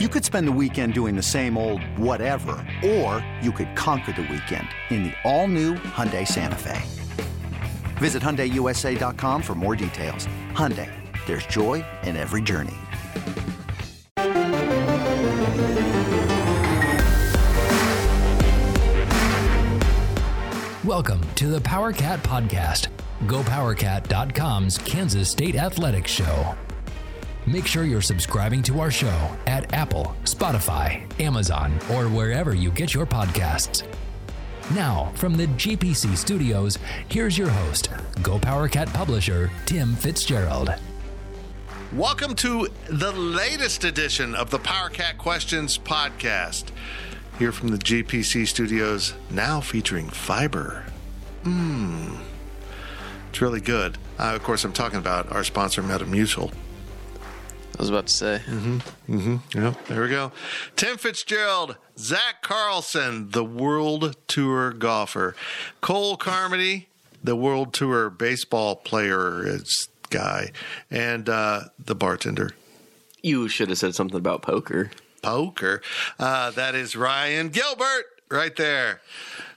You could spend the weekend doing the same old whatever, or you could conquer the weekend in the all-new Hyundai Santa Fe. Visit HyundaiUSA.com for more details. Hyundai, there's joy in every journey. Welcome to the PowerCat Podcast, GoPowerCat.com's Kansas State Athletics Show. Make sure you're subscribing to our show at Apple, Spotify, Amazon, or wherever you get your podcasts. Now, from the GPC studios, here's your host, GoPowerCat publisher, Tim Fitzgerald. Welcome to the latest edition of the PowerCat Questions podcast. Here from the GPC studios, now featuring fiber. Mmm. It's really good. Uh, of course, I'm talking about our sponsor, Metamucil. I was about to say. Mm-hmm. Yep. There we go. Tim Fitzgerald, Zach Carlson, the World Tour golfer, Cole Carmody, the World Tour baseball player is guy, and uh, the bartender. You should have said something about poker. Poker. Uh, that is Ryan Gilbert right there.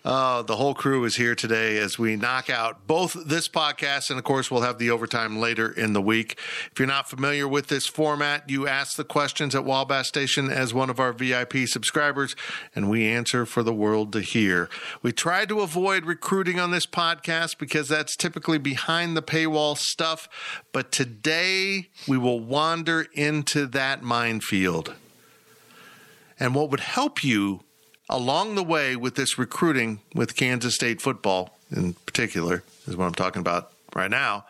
Uh, the whole crew is here today as we knock out both this podcast and, of course, we'll have the overtime later in the week. If you're not familiar with this format, you ask the questions at Wabash Station as one of our VIP subscribers, and we answer for the world to hear. We try to avoid recruiting on this podcast because that's typically behind the paywall stuff, but today we will wander into that minefield. And what would help you along the way with this recruiting with Kansas State football in particular, is what I'm talking about right now,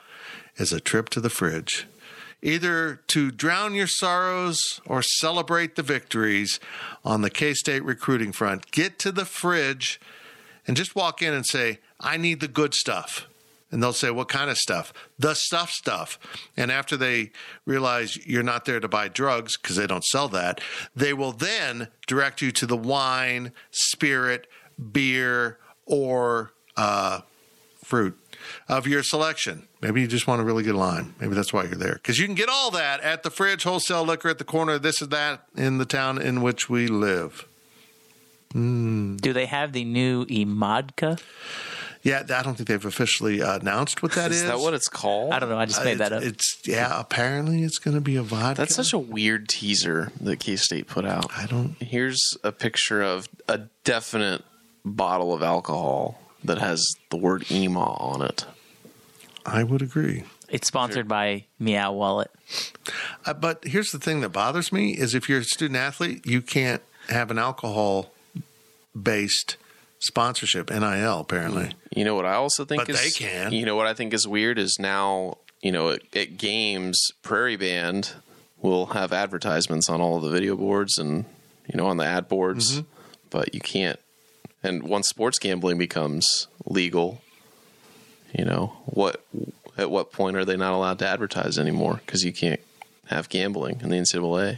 is a trip to the fridge. Either to drown your sorrows or celebrate the victories on the K State recruiting front. Get to the fridge and just walk in and say, I need the good stuff. And they'll say, What kind of stuff? The stuff stuff. And after they realize you're not there to buy drugs because they don't sell that, they will then direct you to the wine, spirit, beer, or uh, fruit of your selection. Maybe you just want a really good line. Maybe that's why you're there. Because you can get all that at the fridge, wholesale liquor at the corner this and that in the town in which we live. Do they have the new Imodka? Yeah, I don't think they've officially uh, announced what that is. Is that what it's called? I don't know. I just Uh, made that up. It's yeah. Apparently, it's going to be a vodka. That's such a weird teaser that K State put out. I don't. Here's a picture of a definite bottle of alcohol that has the word EMA on it. I would agree. It's sponsored by Meow Wallet. Uh, but here's the thing that bothers me is if you're a student athlete, you can't have an alcohol based sponsorship NIL. Apparently, You know what I also think But is they can. You know what I think is weird is now, you know, at, at games, Prairie Band will have advertisements on all of the video boards and you know on the ad boards, Mm-hmm. but you can't. And once sports gambling becomes legal, you know what? At what point are they not allowed to advertise anymore? Because you can't have gambling in the NCAA.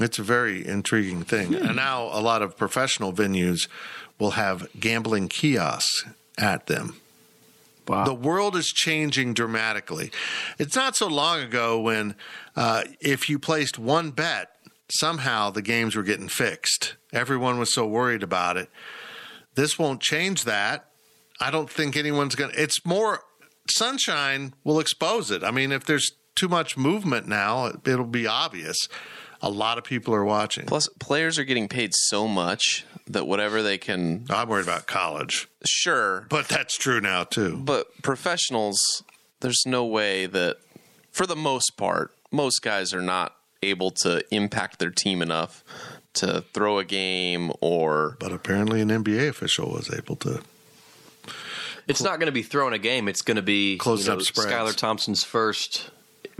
It's a very intriguing thing. And now a lot of professional venues will have gambling kiosks at them. Wow. The world is changing dramatically. It's not so long ago when, uh, if you placed one bet, somehow the games were getting fixed. Everyone was so worried about it. This won't change that. I don't think anyone's going to. It's more sunshine will expose it. I mean, if there's too much movement now, it'll be obvious. A lot of people are watching. Plus, players are getting paid so much that whatever they can, I'm worried about college, sure, but that's true now too. But professionals, there's no way that, for the most part, most guys are not able to impact their team enough to throw a game or. But apparently, an NBA official was able to. It's not going to be throwing a game. It's going to be Closing you know, up spreads. Skylar Thompson's first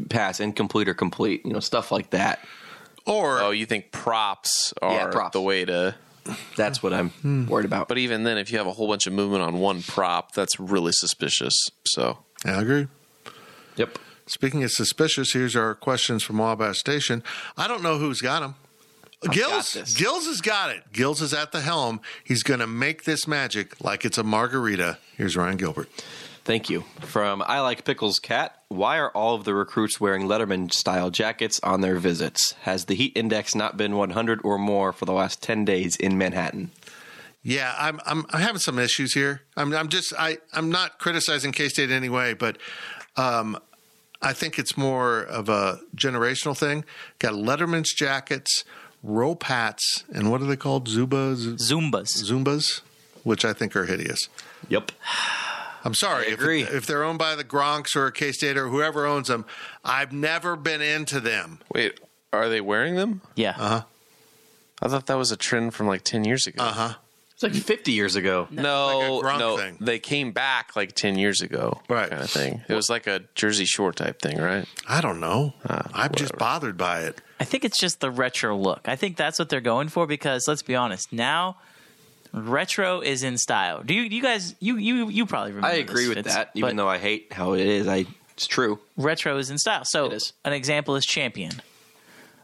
pass, incomplete or complete. You know, stuff like that. Or Oh, you think props are Yeah, props. the way to. That's what I'm Hmm. worried about. But even then, if you have a whole bunch of movement on one prop, that's really suspicious. So, I agree. yep. Speaking of suspicious, here's our questions from Wabash Station. I don't know who's got them. Gills, this. Gills has got it. Gills is at the helm. He's going to make this magic like it's a margarita. Here's Ryan Gilbert. Thank you. From I Like Pickles Cat, why are all of the recruits wearing Letterman style jackets on their visits? Has the heat index not been 100 or more for the last 10 days in Manhattan? Yeah, I'm I'm I'm having some issues here. I'm I'm just I I'm not criticizing K State anyway, but um, I think it's more of a generational thing. Got Letterman's jackets, rope hats, and what are they called? Zubaz, Zumbas. Zumbas, which I think are hideous. Yep. I'm sorry I if, agree. if they're owned by the Gronks or K State or whoever owns them. I've never been into them. Wait, are they wearing them? Yeah. Uh-huh. I thought that was a trend from like 10 years ago. Uh huh. It's like 50 years ago. No, Like no, thing. they came back like 10 years ago. Right. Kind of thing. It was like a Jersey Shore type thing, right? I don't know. Ah, I'm just bothered by it. I think it's just the retro look. I think that's what they're going for because let's be honest, now retro is in style. Do you you guys you you you probably remember I agree with that, even though I hate how it is. I It's true. retro is in style. So It is. an example is Champion.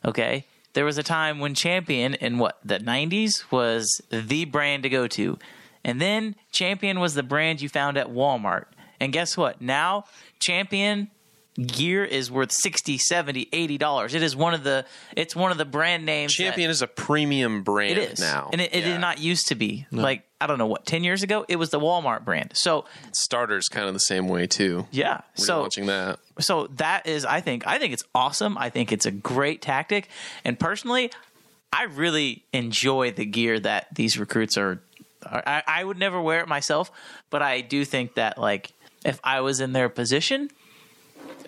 Okay? There was a time when Champion in what, the 90s was the brand to go to. And then Champion was the brand you found at Walmart. And guess what? Now Champion gear is worth 60, 70, 80 dollars. It is one of the it's one of the brand names Champion is a premium brand it is now. and it, it Yeah. did not used to be like I don't know what ten years ago it was the Walmart brand. So Starter's kind of the same way too. yeah, We're so launching that. so that is I think I think it's awesome. I think it's a great tactic, and personally, I really enjoy the gear that these recruits are. are I, I would never wear it myself, but I do think that like if I was in their position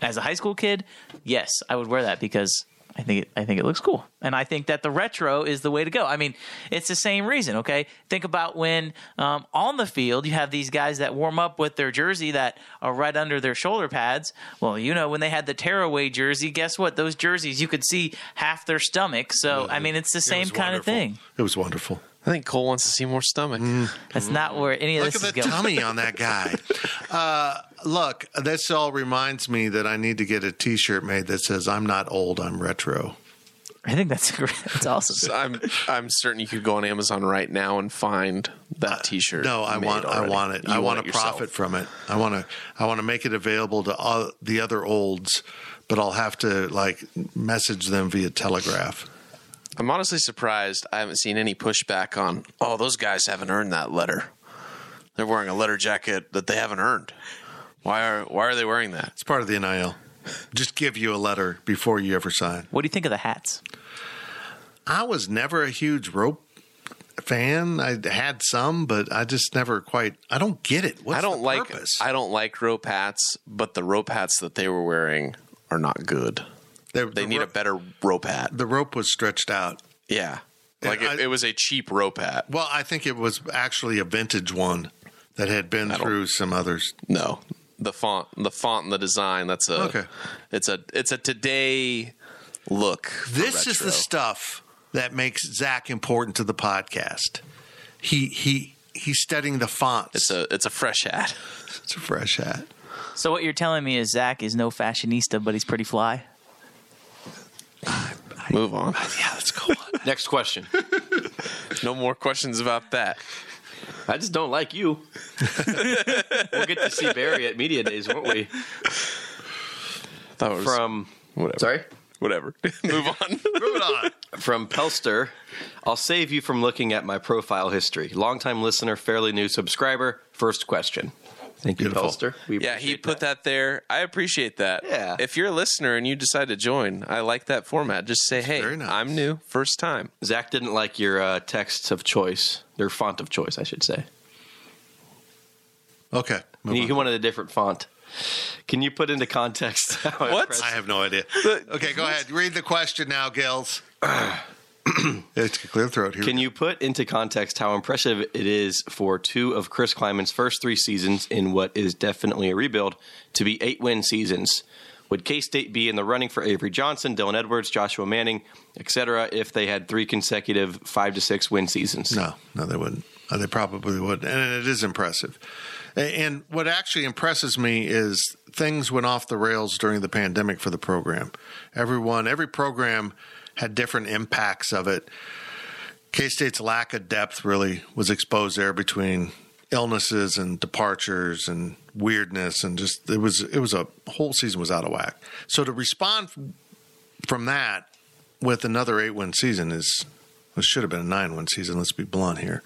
as a high school kid, yes, I would wear that because. I think it, I think it looks cool, and I think that the retro is the way to go. I mean, it's the same reason. Okay, think about when um, on the field you have these guys that warm up with their jersey that are right under their shoulder pads. Well, you know when they had the tearaway jersey, guess what? Those jerseys you could see half their stomach. So I mean, it's the same kind of thing. It was wonderful. I think Cole wants to see more stomach. That's not where any of Look this at is the going. tummy on that guy. Uh, look, this all reminds me that I need to get a T-shirt made that says "I'm not old, I'm retro." I think that's great. That's awesome. So I'm I'm certain you could go on Amazon right now and find that T-shirt. Uh, No, I made want, I want it. You I want, it to yourself. profit from it. I want to, I want to make it available to all the other olds, but I'll have to like message them via telegraph. I'm honestly surprised I haven't seen any pushback on. Oh, those guys haven't earned that letter. They're wearing a letter jacket that they haven't earned. Why are Why are they wearing that? It's part of the NIL. Just give you a letter before you ever sign. What do you think of the hats? I was never a huge rope fan. I had some, but I just never quite. I don't get it. What's I don't the like purpose? I don't like rope hats, but the rope hats that they were wearing are not good. They, They the need ro- a better rope hat. The rope was stretched out. Yeah, like I- it, it was a cheap rope hat. Well, I think it was actually a vintage one that had been I through some others. No, the font, the font, and the design. That's a Okay. It's a it's a today look. This is the stuff that makes Zach important to the podcast. He he he's studying the fonts. It's a it's a fresh hat. it's a fresh hat. So what you're telling me is Zach is no fashionista, but he's pretty fly. Move on. Yeah, let's go on. Next question. No more questions about that. I just don't like you. we'll get to see Barry at media days, won't we? That was From whatever. sorry, Whatever. Move on. Moving on. from Pelster. I'll save you from looking at my profile history. Longtime listener, fairly new subscriber. First question. Thank you, Beautiful. Pelster. We yeah, he put that. there. I appreciate that. Yeah. If you're a listener and you decide to join, I like that format. Just say, "Hey, nice. I'm new, first time." Zach didn't like your uh, texts of choice, their font of choice, I should say. Okay. move He on. wanted a different font. Can you put into context how What? I have no idea. Okay, go ahead. Read the question now, Gills. it's clear throat here. Can you put into context how impressive it is for two of Chris Klieman's first three seasons in what is definitely a rebuild to be eight win seasons? Would K State be in the running for Avery Johnson, Dylan Edwards, Joshua Manning, etc., if they had three consecutive five to six win seasons? No, no, they wouldn't. Uh, They probably wouldn't. And it is impressive. And what actually impresses me is things went off the rails during the pandemic for the program. Everyone, every program had different impacts of it. K State's lack of depth really was exposed there between illnesses and departures and weirdness and just it was it was a whole season was out of whack. So to respond from that with another eight win season is it should have been a nine win season. Let's be blunt here.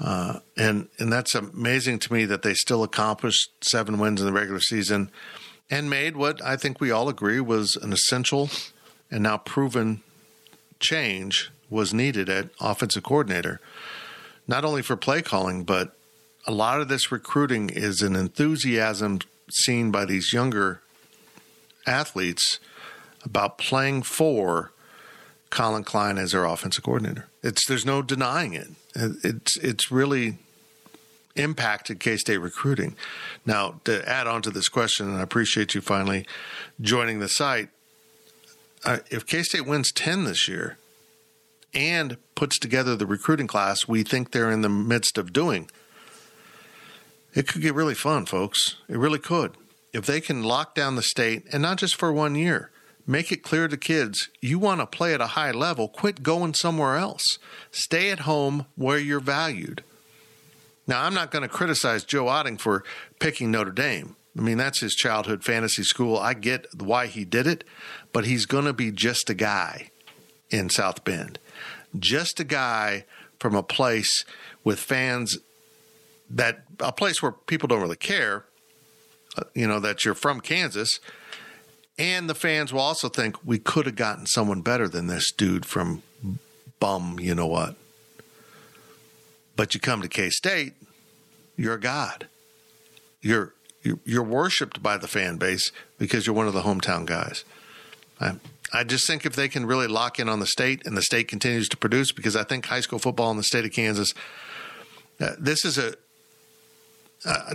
Uh, and and that's amazing to me that they still accomplished seven wins in the regular season and made what I think we all agree was an essential and now proven change was needed at offensive coordinator, not only for play calling, but a lot of this recruiting is an enthusiasm seen by these younger athletes about playing for Collin Klein as their offensive coordinator. It's there's no denying it. It's it's really impacted K State recruiting. Now, to add on to this question, and I appreciate you finally joining the site. Uh, if K State wins ten this year and puts together the recruiting class we think they're in the midst of doing, it could get really fun, folks. It really could. If they can lock down the state, and not just for one year, make it clear to kids you want to play at a high level, quit going somewhere else. Stay at home where you're valued. Now, I'm not going to criticize Joe Otting for picking Notre Dame. I mean, that's his childhood fantasy school. I get why he did it, but he's going to be just a guy in South Bend. Just a guy from a place with fans that a place where people don't really care, uh, you know, that you're from Kansas. And the fans will also think we could have gotten someone better than this dude from bum, you know what. But you come to K State, you're a god. You're, you're worshipped by the fan base because you're one of the hometown guys. I, I just think if they can really lock in on the state and the state continues to produce, because I think high school football in the state of Kansas, uh, this is a uh,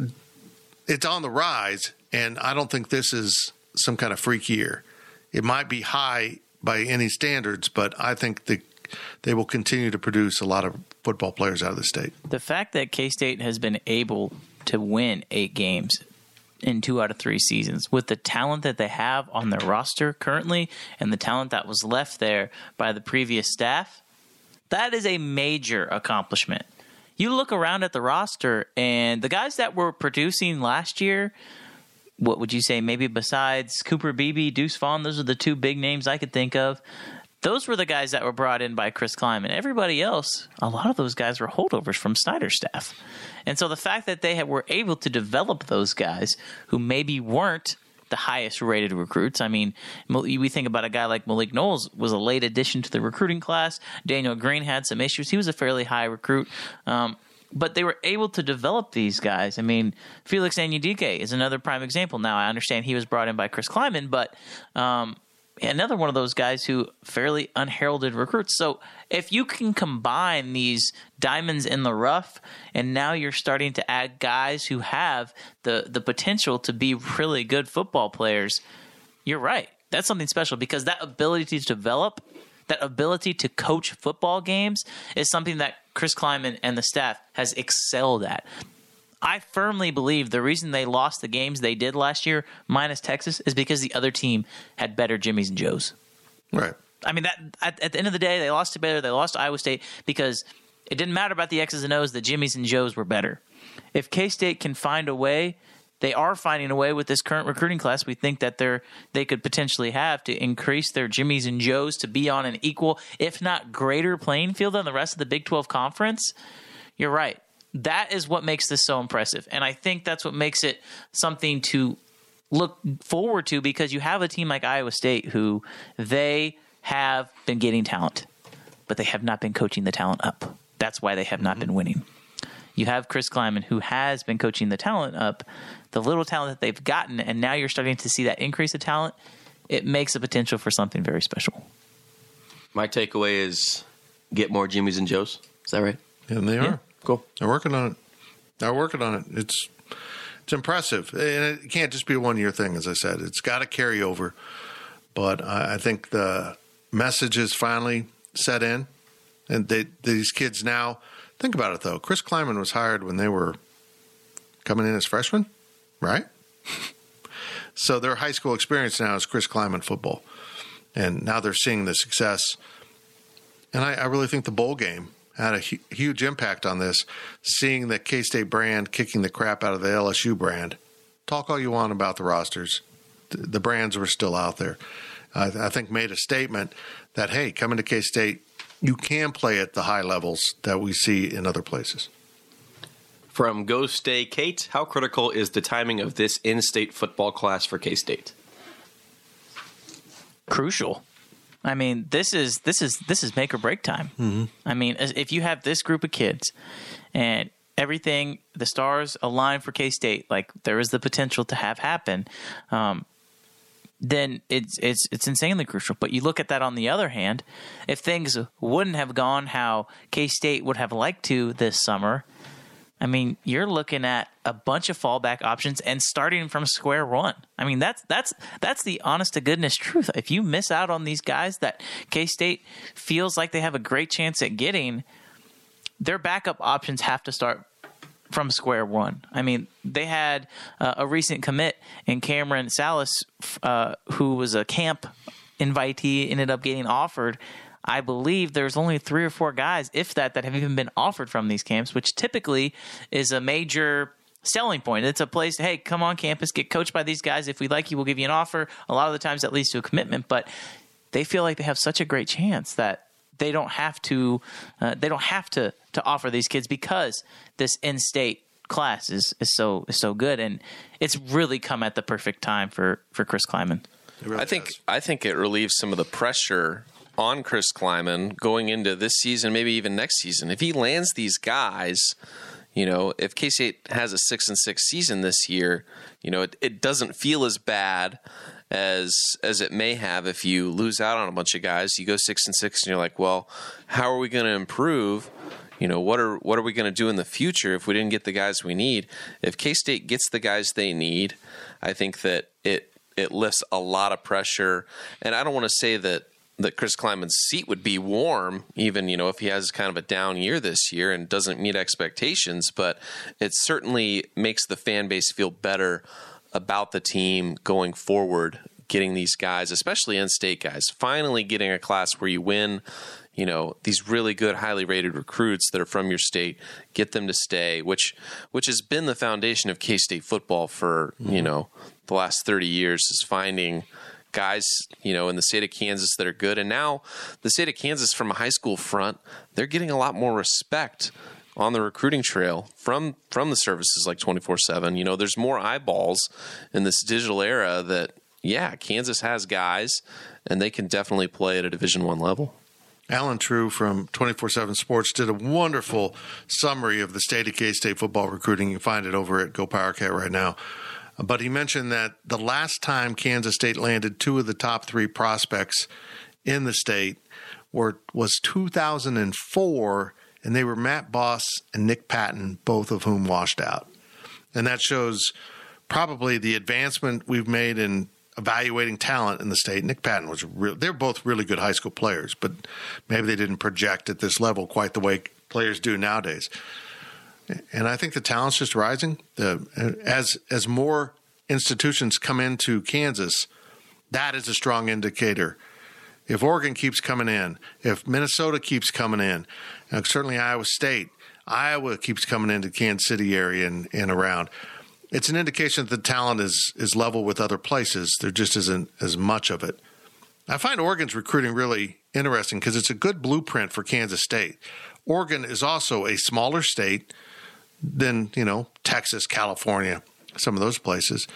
it's on the rise, and I don't think this is some kind of freak year. It might be high by any standards, but I think the they will continue to produce a lot of football players out of the state. The fact that K State has been able to win eight games in two out of three seasons with the talent that they have on their roster currently and the talent that was left there by the previous staff, that is a major accomplishment you look around at the roster and the guys that were producing last year, what would you say? Maybe besides Cooper Beebe, Deuce Vaughn, those are the two big names I could think of. Those were the guys that were brought in by Chris Klieman. Everybody else, a lot of those guys were holdovers from Snyder's staff. And so the fact that they were able to develop those guys who maybe weren't the highest rated recruits. I mean, we think about a guy like Malik Knowles was a late addition to the recruiting class. Daniel Green had some issues. He was a fairly high recruit. Um, but they were able to develop these guys. I mean, Felix Anudike is another prime example. Now, I understand he was brought in by Chris Klieman, but um, another one of those guys who fairly unheralded recruits. So if you can combine these diamonds in the rough, and now you're starting to add guys who have the the potential to be really good football players, you're right. That's something special because that ability to develop, that ability to coach football games is something that Chris Klieman and the staff has excelled at. I firmly believe the reason they lost the games they did last year, minus Texas, is because the other team had better Jimmys and Joes. Right. I mean that at, at the end of the day, they lost to Baylor, they lost to Iowa State because it didn't matter about the X's and O's. The Jimmys and Joes were better. If K State can find a way, they are finding a way with this current recruiting class. We think that they're they could potentially have to increase their Jimmys and Joes to be on an equal, if not greater, playing field than the rest of the Big Twelve conference. You're right. That is what makes this so impressive, and I think that's what makes it something to look forward to because you have a team like Iowa State who they have been getting talent, but they have not been coaching the talent up. That's why they have not mm-hmm. been winning. You have Chris Klieman, who has been coaching the talent up, the little talent that they've gotten, and now you're starting to see that increase of talent. It makes a potential for something very special. My takeaway is get more Jimmys and Joes. Is that right? And they are. Cool. They're working on it. They're working on it. It's it's impressive, and it can't just be a one year thing. As I said, it's got to carry over. But I, I think the message is finally set in, and they, these kids now think about it though. Chris Klieman was hired when they were coming in as freshmen, right? so their high school experience now is Chris Klieman football, and now they're seeing the success. And I, I really think the bowl game had a hu- huge impact on this, seeing the K State brand kicking the crap out of the LSU brand. Talk all you want about the rosters, the, the brands were still out there. I, I think made a statement that hey, coming to K State, you can play at the high levels that we see in other places. From Go Stay Kate, how critical is the timing of this in state football class for K State? crucial. I mean, this is this is this is make or break time. I mean, if you have this group of kids and everything, the stars align for K State, like there is the potential to have happen. Um, then it's it's it's insanely crucial. But you look at that on the other hand, if things wouldn't have gone how K State would have liked to this summer, I mean, you're looking at a bunch of fallback options and starting from square one. I mean, that's that's that's the honest to goodness truth. If you miss out on these guys that K State feels like they have a great chance at getting, their backup options have to start from square one. I mean, they had uh, a recent commit in Cameron Salas, uh, who was a camp invitee, ended up getting offered. I believe there's only three or four guys, if that, that have even been offered from these camps, which typically is a major selling point. It's a place, hey, come on campus, get coached by these guys. If we like you, we'll give you an offer. A lot of the times that leads to a commitment, but they feel like they have such a great chance that they don't have to uh, they don't have to to offer these kids because this in-state class is, is so is so good and it's really come at the perfect time for for Chris Klieman. I think I think it relieves some of the pressure on Chris Klieman going into this season, maybe even next season. If he lands these guys, you know, if K State has a six and six season this year, you know, it, it doesn't feel as bad as as it may have if you lose out on a bunch of guys. You go six and six, and you're like, well, how are we going to improve? You know, what are what are we going to do in the future if we didn't get the guys we need? If K State gets the guys they need, I think that it it lifts a lot of pressure. And I don't want to say that that Chris Klieman's seat would be warm, even you know if he has kind of a down year this year and doesn't meet expectations. But it certainly makes the fan base feel better about the team going forward. Getting these guys, especially in-state guys, finally getting a class where you win. You know these really good, highly rated recruits that are from your state. Get them to stay, which which has been the foundation of K State football for you mm-hmm. know the last thirty years. Is finding guys, you know, in the state of Kansas that are good. And now the state of Kansas, from a high school front, they're getting a lot more respect on the recruiting trail from from the services like 24/7. You know, there's more eyeballs in this digital era that yeah, Kansas has guys and they can definitely play at a Division 1 level. Allen Trieu from 24 7 Sports did a wonderful summary of the state of K State football recruiting. You can find it over at Go Power Cat right now. But he mentioned that the last time Kansas State landed two of the top three prospects in the state were was 2004, and they were Matt Boss and Nick Patton, both of whom washed out. And that shows probably the advancement we've made in evaluating talent in the state. Nick Patton was real, they're both really good high school players, but maybe they didn't project at this level quite the way players do nowadays. And I think the talent's just rising. The, as as more institutions come into Kansas, that is a strong indicator. If Oregon keeps coming in, if Minnesota keeps coming in, and certainly Iowa State, Iowa keeps coming into Kansas City area and, and around, it's an indication that the talent is is level with other places. There just isn't as much of it. I find Oregon's recruiting really interesting because it's a good blueprint for Kansas State. Oregon is also a smaller state than, you know, Texas, California, some of those places.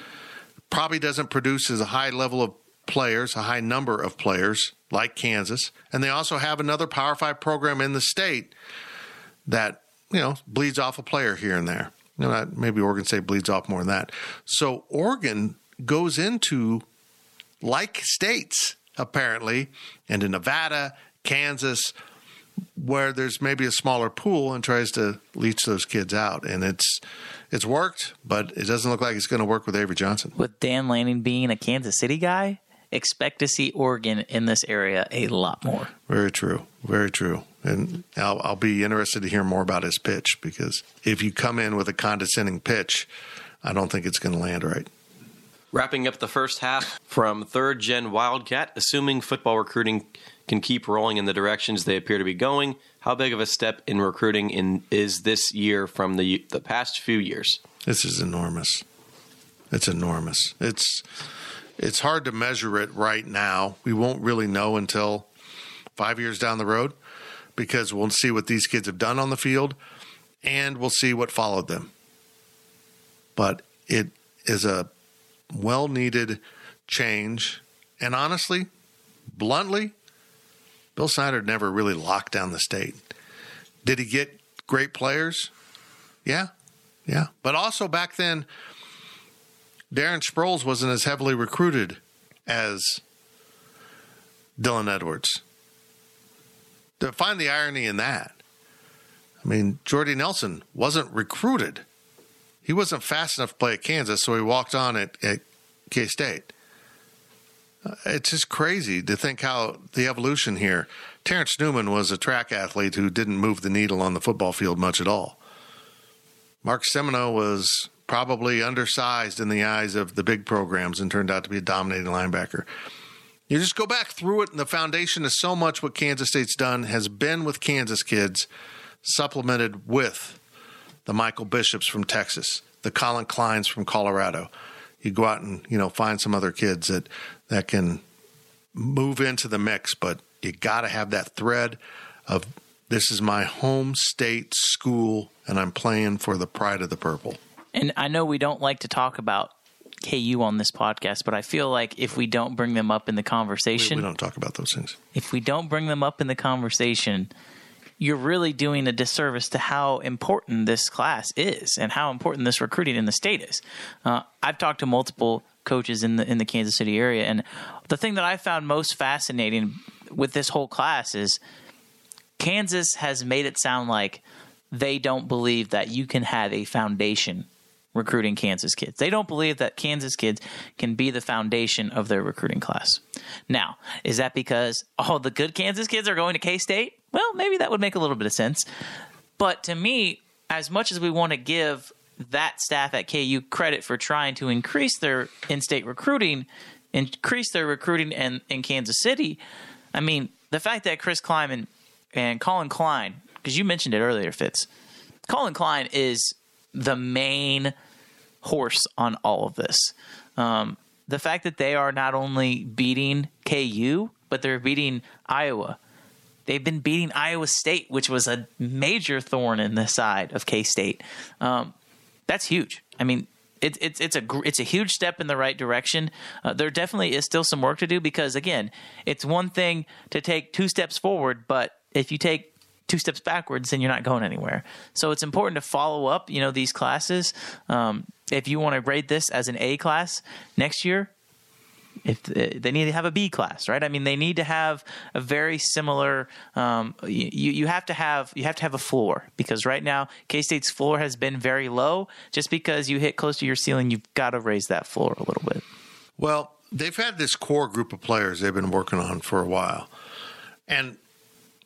Probably doesn't produce as a high level of players, a high number of players like Kansas. And they also have another Power Five program in the state that, you know, bleeds off a player here and there. You know, maybe Oregon State bleeds off more than that. So Oregon goes into like states, apparently, and in Nevada, Kansas, where there's maybe a smaller pool and tries to leach those kids out. And it's it's worked, but it doesn't look like it's going to work with Avery Johnson. With Dan Lanning being a Kansas City guy, expect to see Oregon in this area a lot more. Very true. Very true. And I'll, I'll be interested to hear more about his pitch because if you come in with a condescending pitch, I don't think it's going to land right. Wrapping up the first half from third gen Wildcat, assuming football recruiting can keep rolling in the directions they appear to be going, how big of a step in recruiting in, is this year from the the past few years? This is enormous. It's enormous. It's it's hard to measure it right now. We won't really know until five years down the road because we'll see what these kids have done on the field and we'll see what followed them. But it is a well needed change. And honestly, bluntly, Bill Snyder never really locked down the state. Did he get great players? Yeah, yeah. But also back then, Darren Sproles wasn't as heavily recruited as Dylan Edwards. To find the irony in that, I mean, Jordy Nelson wasn't recruited. He wasn't fast enough to play at Kansas, so he walked on at, at K State. It's just crazy to think how the evolution here. Terrence Newman was a track athlete who didn't move the needle on the football field much at all. Mark Simoneau was probably undersized in the eyes of the big programs and turned out to be a dominating linebacker. You just go back through it, and the foundation is so much what Kansas State's done has been with Kansas kids, supplemented with the Michael Bishops from Texas, the Collin Kleins from Colorado. You go out and you know find some other kids that that can move into the mix, but you got to have that thread of this is my home state school, and I'm playing for the pride of the purple. And I know we don't like to talk about KU on this podcast, but I feel like if we don't bring them up in the We, conversation, we don't talk about those things. if we don't bring them up in the conversation, you're really doing a disservice to how important this class is and how important this recruiting in the state is. Uh, I've talked to multiple coaches in the in the Kansas City area, and the thing that I found most fascinating with this whole class is Kansas has made it sound like they don't believe that you can have a foundation recruiting Kansas kids. They don't believe that Kansas kids can be the foundation of their recruiting class. Now, is that because all the good Kansas kids are going to K State? Well, maybe that would make a little bit of sense. But to me, as much as we want to give that staff at KU credit for trying to increase their in state recruiting, increase their recruiting in, in Kansas City, I mean, the fact that Chris Klieman and Collin Klein, because you mentioned it earlier, Fitz, Collin Klein is the main horse on all of this. Um, the fact that they are not only beating KU, but they're beating Iowa. They've been beating Iowa State, which was a major thorn in the side of K State. Um, that's huge. I mean, it's it's it's a it's a huge step in the right direction. Uh, there definitely is still some work to do because again, it's one thing to take two steps forward, but if you take two steps backwards, then you're not going anywhere. So it's important to follow up. You know these classes. Um, if you want to grade this as an A class next year, if they need to have a B class, right? I mean, they need to have a very similar. Um, you you have to have you have to have a floor because right now K State's floor has been very low. Just because you hit close to your ceiling, you've got to raise that floor a little bit. Well, they've had this core group of players they've been working on for a while. And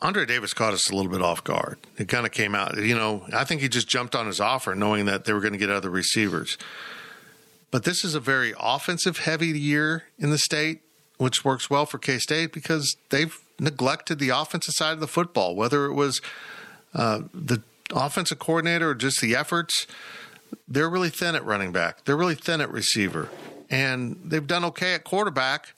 Andre Davis caught us a little bit off guard. It kind of came out, you know, I think he just jumped on his offer knowing that they were going to get other receivers. But this is a very offensive heavy year in the state, which works well for K State because they've neglected the offensive side of the football, whether it was uh, the offensive coordinator or just the efforts. They're really thin at running back. They're really thin at receiver. And they've done okay at quarterback,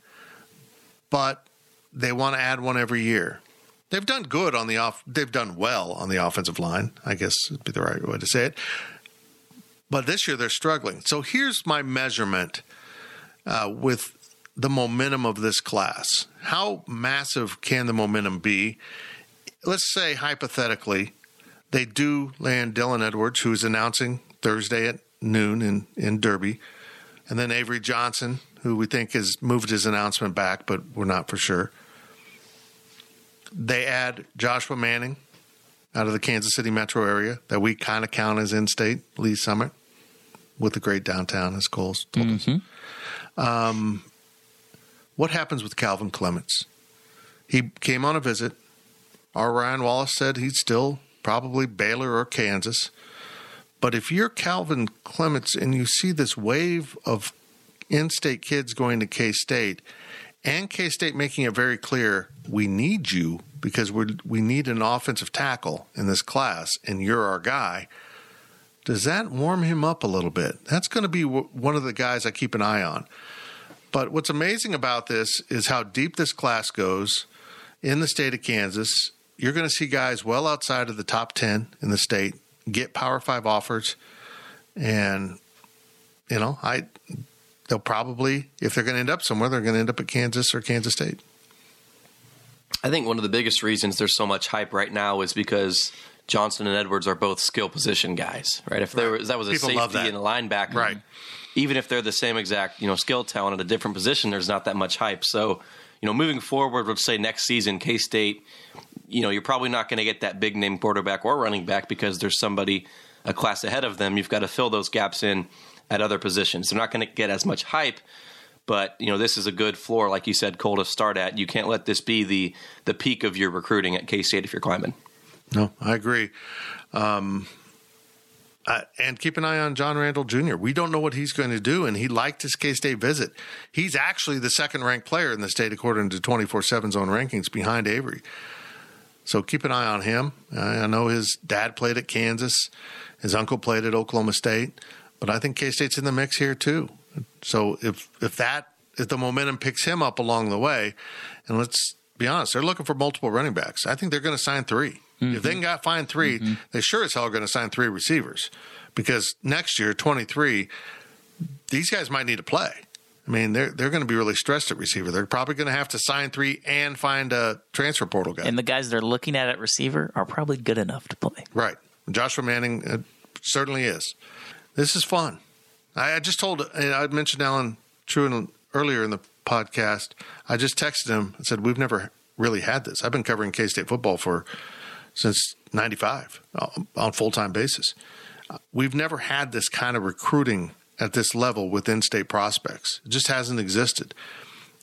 but they want to add one every year. They've done good on the off. They've done well on the offensive line. I guess would be the right way to say it. But this year they're struggling. So here's my measurement uh, with the momentum of this class. How massive can the momentum be? Let's say hypothetically, they do land Dylan Edwards, who's announcing Thursday at noon in, in Derby, and then Avery Johnson, who we think has moved his announcement back, but we're not for sure. They add Joshua Manning out of the Kansas City metro area that we kind of count as in state, Lee Summit, with the great downtown, as Cole's told us. Um, what happens with Calvin Clements? He came on a visit. Our Ryan Wallace said he'd still probably Baylor or Kansas. But if you're Calvin Clements and you see this wave of in state kids going to K State, and K State making it very clear we need you because we we need an offensive tackle in this class, and you're our guy. Does that warm him up a little bit? That's going to be w- one of the guys I keep an eye on. But what's amazing about this is how deep this class goes in the state of Kansas. You're going to see guys well outside of the top 10 in the state get Power 5 offers and you know, I they'll probably if they're going to end up somewhere, they're going to end up at Kansas or Kansas State. I think one of the biggest reasons there's so much hype right now is because Johnson and Edwards are both skill position guys, right? If there was that was a People safety and a linebacker, Right. Even if they're the same exact, you know, skill talent at a different position, there's not that much hype. So, you know, moving forward, let's say next season, K State, you know, you're probably not going to get that big name quarterback or running back because there's somebody a class ahead of them. You've got to fill those gaps in at other positions. They're not going to get as much hype, but you know this is a good floor, like you said, Cole, to start at. You can't let this be the the peak of your recruiting at K State if you're climbing. No, I agree. Um, uh, and keep an eye on John Randall Jr. We don't know what he's going to do, and he liked his K State visit. He's actually the second ranked player in the state according to 24 7 zone rankings behind Avery. So keep an eye on him. I I know his dad played at Kansas, his uncle played at Oklahoma State, but I think K State's in the mix here too. So if if that if the momentum picks him up along the way, and let's be honest, they're looking for multiple running backs. I think they're going to sign 3 If they can got find 3 they sure as hell are going to sign three receivers because next year, twenty three, these guys might need to play. I mean, they're they're going to be really stressed at receiver. They're probably going to have to sign three and find a transfer portal guy. And the guys they're looking at at receiver are probably good enough to play. Right. Joshua Manning uh, certainly is. This is fun. I, I just told, I mentioned Allen Trieu earlier in the podcast. I just texted him and said, We've never really had this. I've been covering K State football for since 95 uh, on full time basis. We've never had this kind of recruiting at this level with in state prospects. It just hasn't existed.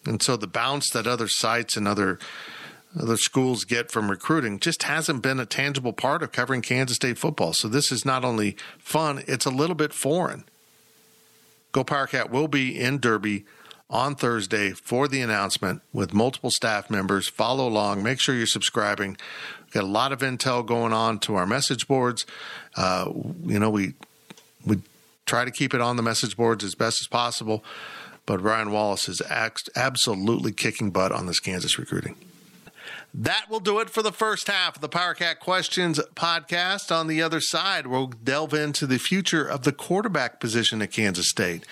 And so the bounce that other sites and other other schools get from recruiting just hasn't been a tangible part of covering Kansas State football. So this is not only fun, it's a little bit foreign. Go Power Powercat will be in Derby on Thursday for the announcement with multiple staff members. Follow along. Make sure you're subscribing. We've got a lot of intel going on to our message boards. Uh, you know, we we try to keep it on the message boards as best as possible. But Ryan Wallace is absolutely kicking butt on this Kansas recruiting. That will do it for the first half of the PowerCat Questions podcast. On the other side, we'll delve into the future of the quarterback position at Kansas State.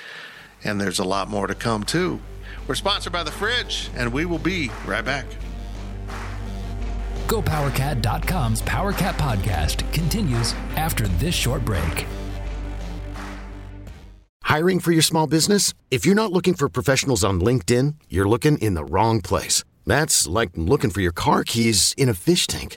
And there's a lot more to come, too. We're sponsored by The Fridge, and we will be right back. GoPowerCat.com's PowerCat podcast continues after this short break. Hiring for your small business? If you're not looking for professionals on LinkedIn, you're looking in the wrong place. That's like looking for your car keys in a fish tank.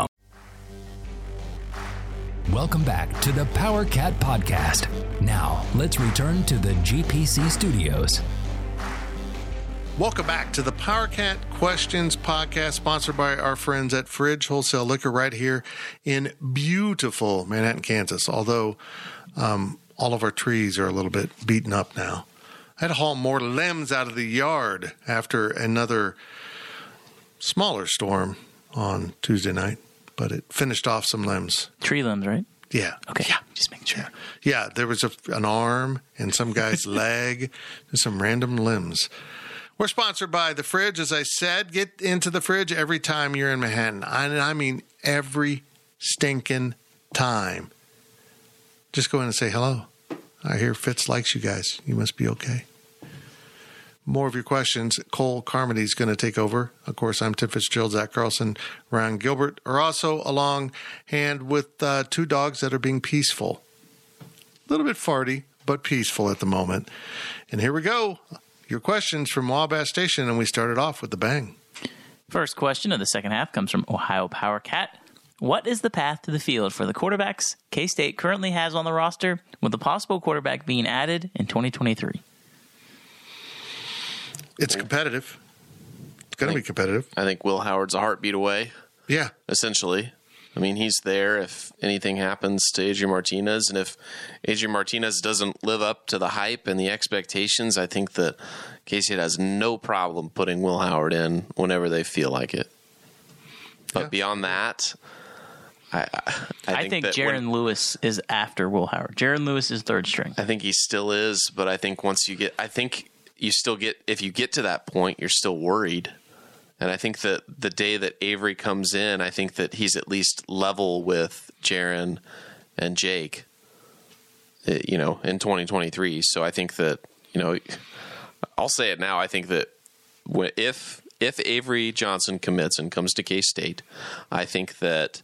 Welcome back to the PowerCat podcast. Now, let's return to the GPC studios. Welcome back to the PowerCat Questions podcast, sponsored by our friends at Fridge Wholesale Liquor right here in beautiful Manhattan, Kansas. Although um, all of our trees are a little bit beaten up now. I had to haul more limbs out of the yard after another smaller storm on Tuesday night, but it finished off some limbs. Tree limbs, right? Yeah. Okay. Yeah. Just making sure. Yeah, there was a, an arm and some guy's leg, and some random limbs. We're sponsored by the fridge. As I said, get into the fridge every time you're in Manhattan. I, I mean, every stinking time. Just go in and say hello. I hear Fitz likes you guys. You must be okay. More of your questions. Cole Carmody is going to take over. Of course, I'm Tim Fitzgerald. Zach Carlson, Ryan Gilbert are also along hand with uh, two dogs that are being peaceful. A little bit farty, but peaceful at the moment. And here we go. Your questions from Wabash Station, and we started off with the bang. First question of the second half comes from Ohio Power Cat. What is the path to the field for the quarterbacks K State currently has on the roster, with a possible quarterback being added in 2023? It's competitive. It's going to be competitive. I think Will Howard's a heartbeat away, Yeah. essentially. I mean, he's there if anything happens to Adrian Martinez. And if Adrian Martinez doesn't live up to the hype and the expectations, I think that Casey has no problem putting Will Howard in whenever they feel like it. But Yeah. beyond that, I, I, I I think, think that Jaron when- Lewis is after Will Howard. Jaren Lewis is third string. I think he still is, but I think once you get, I think you still get, if you get to that point, you're still worried. And I think that the day that Avery comes in, I think that he's at least level with Jaren and Jake, uh, you know, in 2023. So I think that, you know, I'll say it now. I think that if, if Avery Johnson commits and comes to K State, I think that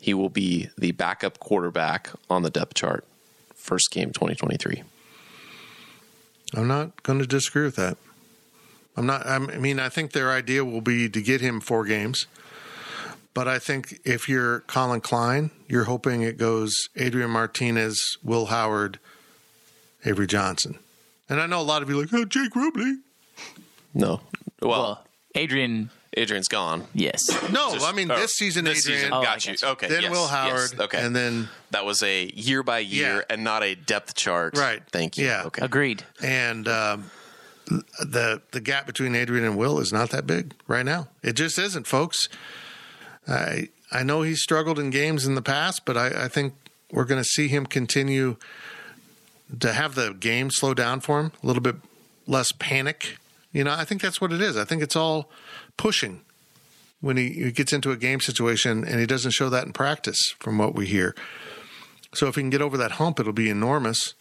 he will be the backup quarterback on the depth chart first game 2023. I'm not going to disagree with that. I'm not. I mean, I think their idea will be to get him four games, but I think if you're Collin Klein, you're hoping it goes Adrian Martinez, Will Howard, Avery Johnson, and I know a lot of you are like, oh, Jake Rubley. No. Well, Well, Adrian, Adrian's gone. yes. No, Just- I mean oh, this season, This Adrian, season, Oh, I got you. get you. Okay. then yes, Will yes, Howard, okay. and then that was a year by year Yeah. and not a depth chart. Right. Thank you. Yeah. Okay. Agreed. and um, the the gap between Adrian and Will is not that big right now. It just isn't, folks. I I know he's struggled in games in the past, but I, I think we're going to see him continue to have the game slow down for him a little bit less panic. You know, I think that's what it is. I think it's all pushing when he, gets into a game situation, and he doesn't show that in practice, from what we hear. So if he can get over that hump, it'll be enormous.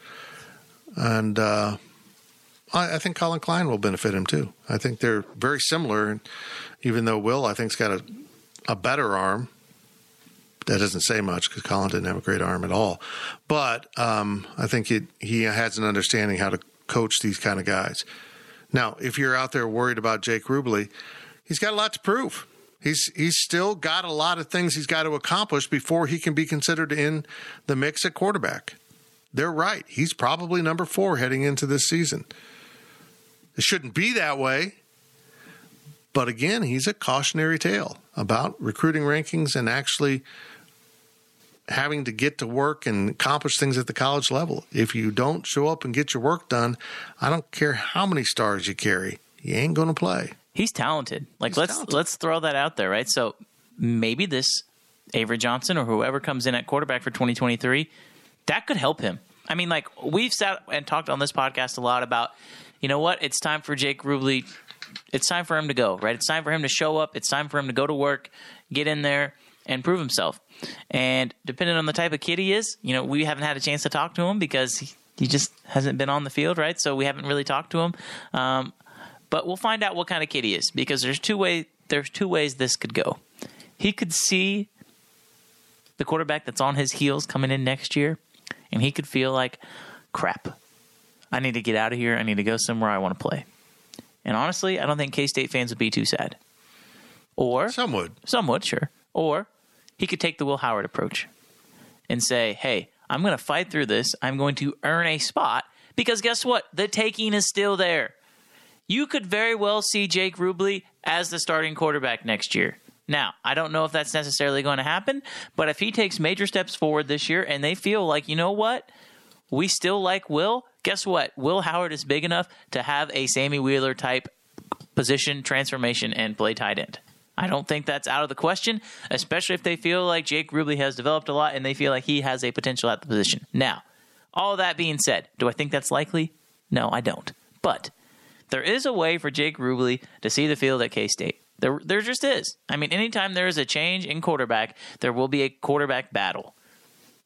And uh, I, I think Collin Klein will benefit him too. I think they're very similar, even though Will I think's got a a better arm. That doesn't say much because Collin didn't have a great arm at all, but um, I think he he has an understanding how to coach these kind of guys. Now, if you're out there worried about Jake Rubley, he's got a lot to prove. He's he's still got a lot of things he's got to accomplish before he can be considered in the mix at quarterback. They're right. He's probably number four heading into this season. It shouldn't be that way. But again, he's a cautionary tale about recruiting rankings and actually having to get to work and accomplish things at the college level. If you don't show up and get your work done, I don't care how many stars you carry, you ain't going to play. He's talented. Like He's let's talented. let's throw that out there, right? So maybe this Avery Johnson or whoever comes in at quarterback for 2023, that could help him. I mean, like we've sat and talked on this podcast a lot about, you know what? It's time for Jake Rubley. It's time for him to go, right? It's time for him to show up. It's time for him to go to work, get in there, and prove himself. And depending on the type of kid he is, you know, we haven't had a chance to talk to him because he, he just hasn't been on the field, right? So we haven't really talked to him. Um, but we'll find out what kind of kid he is because there's two way there's two ways this could go. He could see the quarterback that's on his heels coming in next year, and he could feel like, crap, I need to get out of here. I need to go somewhere I want to play. And honestly, I don't think K State fans would be too sad. Or Some would. some would, sure. Or he could take the Will Howard approach and say, hey, I'm going to fight through this. I'm going to earn a spot because guess what? The taking is still there. You could very well see Jake Rubley as the starting quarterback next year. Now, I don't know if that's necessarily going to happen, but if he takes major steps forward this year and they feel like, you know what? We still like Will. Guess what? Will Howard is big enough to have a Sammy Wheeler type position transformation and play tight end. I don't think that's out of the question, especially if they feel like Jake Rubley has developed a lot and they feel like he has a potential at the position. Now, all that being said, do I think that's likely? No, I don't. But there is a way for Jake Rubley to see the field at K State. There, there just is. I mean, anytime there is a change in quarterback, there will be a quarterback battle.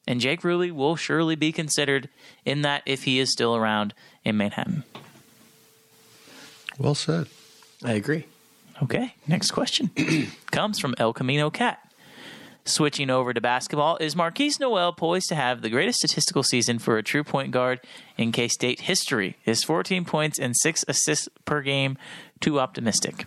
And Jake Rubley will surely be considered in that if he is still around in Manhattan. Well said. I agree. Okay, next question comes from El Camino Cat. Switching over to basketball, is Markquis Nowell poised to have the greatest statistical season for a true point guard in K State history? Is 14 points and six assists per game too optimistic?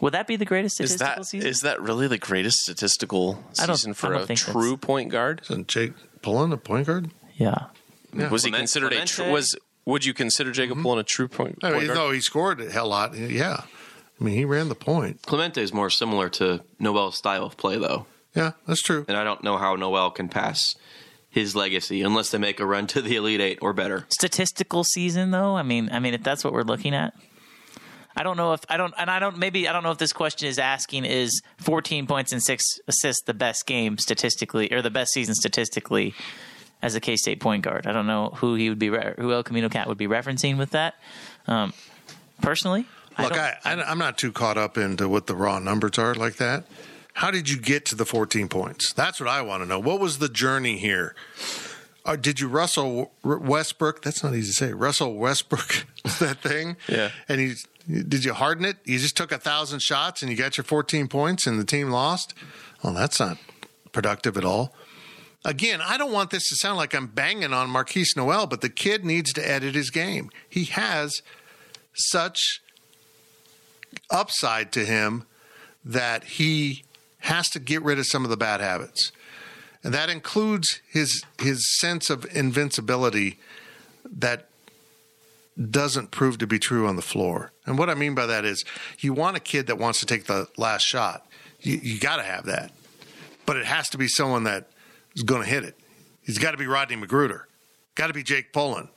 Would that be the greatest Is statistical that season? is that really the greatest statistical season for a true point guard? Isn't Jake Pullen a point guard? yeah. Was he Clement- considered a Clemente? true? Was would you consider Jacob mm-hmm. Pullen a true point, I mean, guard? no, he scored a hell lot. Yeah. I mean, he ran the point. Clemente is more similar to Nowell's style of play, though. Yeah, that's true. And I don't know how Nowell can pass his legacy unless they make a run to the Elite Eight or better. Statistical season, though. I mean, I mean, if that's what we're looking at, I don't know if I don't, and I don't. Maybe I don't know if this question is asking is 14 points and six assists the best game statistically, or the best season statistically as a K State point guard. I don't know who he would be, who El Camino Cat would be referencing with that. Um, personally, Look, don't- I, I, I'm not too caught up into what the raw numbers are like that. How did you get to the 14 points? That's what I want to know. What was the journey here? Or did you Russell Westbrook? That's not easy to say. Russell Westbrook, that thing. Yeah. And he did you harden it? You just took a thousand shots and you got your 14 points and the team lost. Well, that's not productive at all. Again, I don't want this to sound like I'm banging on Markquis Nowell, but the kid needs to edit his game. He has such upside to him that he has to get rid of some of the bad habits. And that includes his his sense of invincibility that doesn't prove to be true on the floor. And what I mean by that is you want a kid that wants to take the last shot. You, you got to have that. But it has to be someone that is going to hit it. He's got to be Rodney McGruder. Got to be Jake Pullen.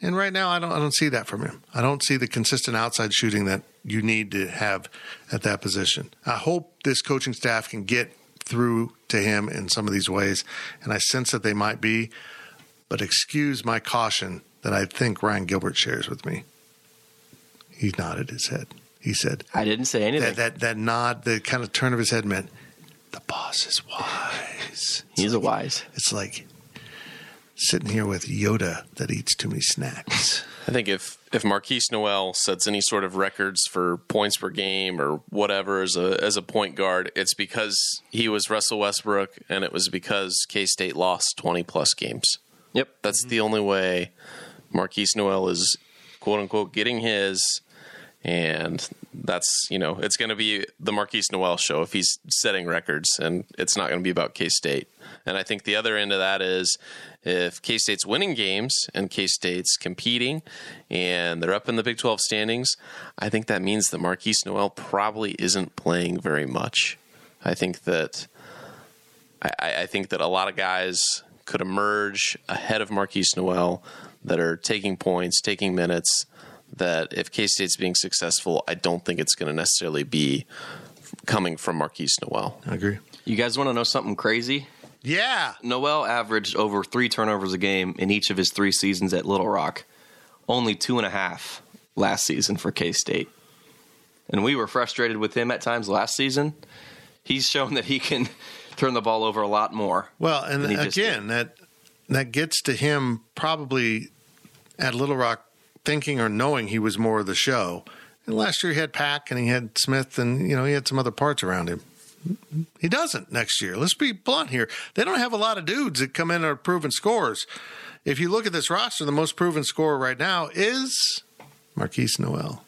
And right now, I don't, I don't see that from him. I don't see the consistent outside shooting that you need to have at that position. I hope this coaching staff can get through to him in some of these ways, and I sense that they might be. But excuse my caution that I think Ryan Gilbert shares with me. He nodded his head. He said I didn't say anything. that that that nod, the kind of turn of his head meant the boss is wise. He's a wise. It's like sitting here with Yoda that eats too many snacks. I think if if Markquis Nowell sets any sort of records for points per game or whatever as a as a point guard, it's because he was Russell Westbrook, and it was because K State lost twenty plus games. Yep. That's mm-hmm. the only way Markquis Nowell is quote unquote getting his. And that's, you know, it's going to be the Markquis Nowell show if he's setting records, and it's not going to be about K State. And I think the other end of that is if K State's winning games and K State's competing and they're up in the Big 12 standings, I think that means that Markquis Nowell probably isn't playing very much. I think that I, I think that a lot of guys could emerge ahead of Markquis Nowell that are taking points, taking minutes. That if K State's being successful, I don't think it's going to necessarily be coming from Markquis Nowell. I agree. You guys want to know something crazy? Yeah. Nowell averaged over three turnovers a game in each of his three seasons at Little Rock. Only two and a half last season for K State. And we were frustrated with him at times last season. He's shown that he can turn the ball over a lot more. Well, and than he just again, that that gets to him probably at Little Rock thinking or knowing he was more of the show. And last year he had Pack and he had Smith and you know he had some other parts around him. He doesn't next year. Let's be blunt here. They don't have a lot of dudes that come in and are proven scores. If you look at this roster, the most proven scorer right now is Markquis Nowell.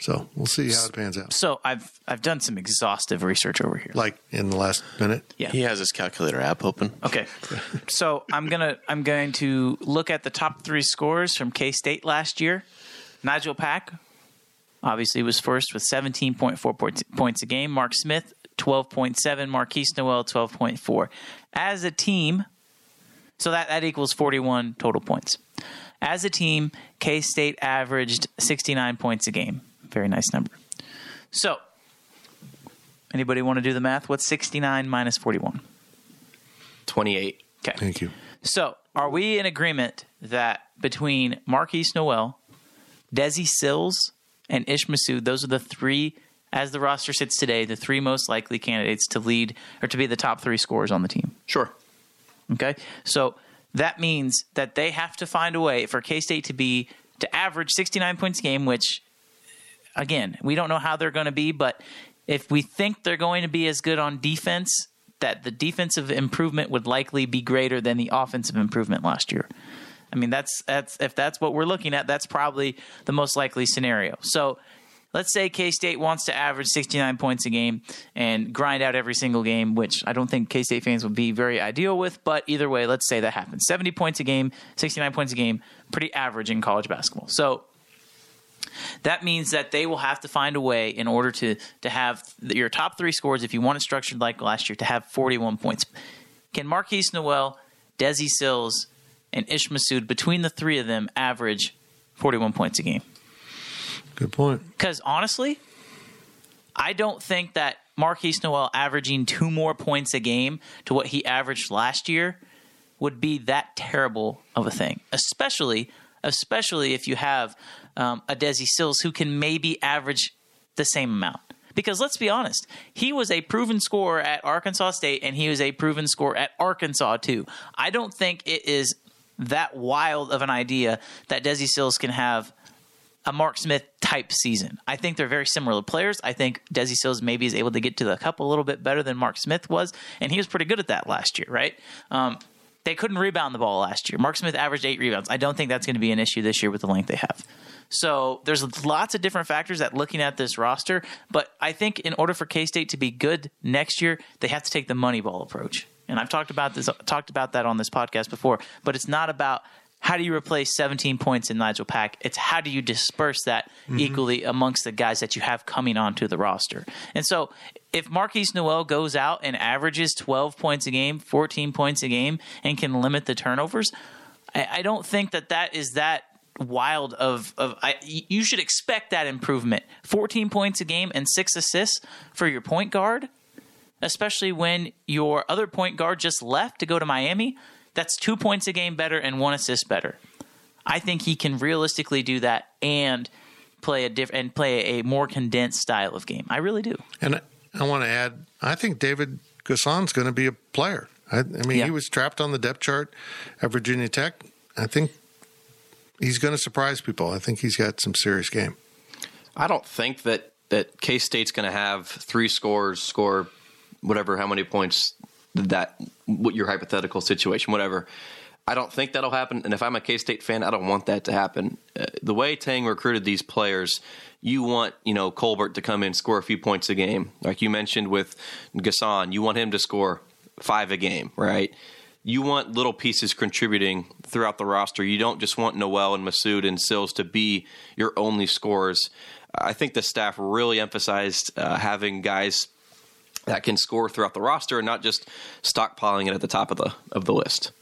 So we'll see how it pans out. So I've I've done some exhaustive research over here. Like in the last minute. Yeah. He has his calculator app open. Okay. so I'm gonna I'm going to look at the top three scores from K State last year. Nigel Pack obviously was first with 17.4 points, points a game. Mark Smith 12.7. Markquis Nowell 12.4. As a team, so that that equals 41 total points. As a team, K State averaged 69 points a game. Very nice number. So, anybody want to do the math? What's 69 minus 41? 28. Okay. Thank you. So, are we in agreement that between Markquis Nowell, Desi Sills, and Ish Massoud, those are the three, as the roster sits today, the three most likely candidates to lead or to be the top three scorers on the team? Sure. Okay. So that means that they have to find a way for K State to be to average 69 points a game, which again, we don't know how they're going to be, but if we think they're going to be as good on defense, that the defensive improvement would likely be greater than the offensive improvement last year. I mean, that's that's if that's what we're looking at, that's probably the most likely scenario. So let's say K State wants to average 69 points a game and grind out every single game, which I don't think K State fans would be very ideal with, but either way, let's say that happens. 70 points a game, 69 points a game, pretty average in college basketball. So that means that they will have to find a way in order to to have your top three scores, if you want it structured like last year, to have 41 points. Can Markquis Nowell, Desi Sills, and Ish Massoud, between the three of them, average 41 points a game? Good point. Because honestly, I don't think that Markquis Nowell averaging two more points a game to what he averaged last year would be that terrible of a thing. Especially, especially if you have um, a Desi Sills who can maybe average the same amount. Because let's be honest, he was a proven scorer at Arkansas State and he was a proven scorer at Arkansas too. I don't think it is that wild of an idea that Desi Sills can have a Mark Smith type season. I think they're very similar players. I think Desi Sills maybe is able to get to the cup a little bit better than Mark Smith was, and he was pretty good at that last year, right? Um, they couldn't rebound the ball last year. Mark Smith averaged eight rebounds. I don't think that's going to be an issue this year with the length they have. So there's lots of different factors that looking at this roster, but I think in order for K State to be good next year, they have to take the money ball approach. And I've talked about this, talked about that on this podcast before. But it's not about how do you replace 17 points in Nigel Pack? It's how do you disperse that mm-hmm. equally amongst the guys that you have coming onto the roster. And so if Markquis Nowell goes out and averages 12 points a game, 14 points a game, and can limit the turnovers, I, I don't think that that is that wild of of I, you should expect that improvement 14 points a game and 6 assists for your point guard especially when your other point guard just left to go to Miami that's 2 points a game better and 1 assist better I think he can realistically do that and play a different and play a more condensed style of game I really do and I want to add I think David N'Guessan's going to be a player I, I mean yeah. he was trapped on the depth chart at Virginia Tech I think he's going to surprise people. I think he's got some serious game. I don't think that that K State's going to have three scores, score whatever, how many points that what your hypothetical situation, whatever. I don't think that'll happen. And if I'm a K State fan, I don't want that to happen. Uh, the way Tang recruited these players, you want you know Colbert to come in score a few points a game, like you mentioned with N'Guessan. You want him to score five a game, right? you want little pieces contributing throughout the roster. You don't just want Nowell and Massoud and Sills to be your only scorers. I think the staff really emphasized uh, having guys that can score throughout the roster and not just stockpiling it at the top of the of the list.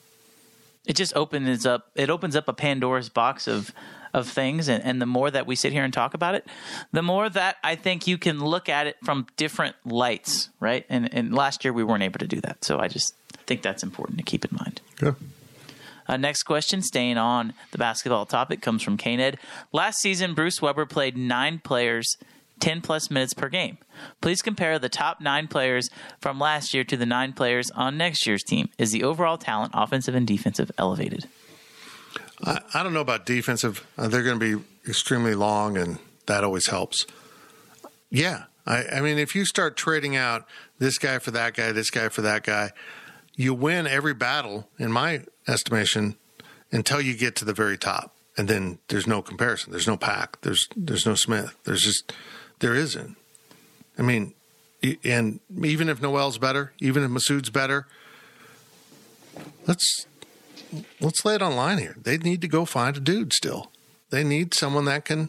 It just opens up it opens up a Pandora's box of of things and, and the more that we sit here and talk about it, the more that I think you can look at it from different lights, right? And and last year we weren't able to do that. So I just think that's important to keep in mind. Good. Uh, next question, staying on the basketball topic, comes from Kaned. Last season, Bruce Weber played nine players 10 plus minutes per game. Please compare the top nine players from last year to the nine players on next year's team. Is the overall talent, offensive and defensive, elevated? I, I don't know about defensive. Uh, they're going to be extremely long, and that always helps. Yeah. I, I mean, if you start trading out this guy for that guy, this guy for that guy, you win every battle, in my estimation, until you get to the very top, and then there's no comparison. There's no Pack. There's there's no Smith. There's just there isn't. I mean, and even if Nowell's better, even if Massoud's better, let's let's lay it on line here. They need to go find a dude still. They need someone that can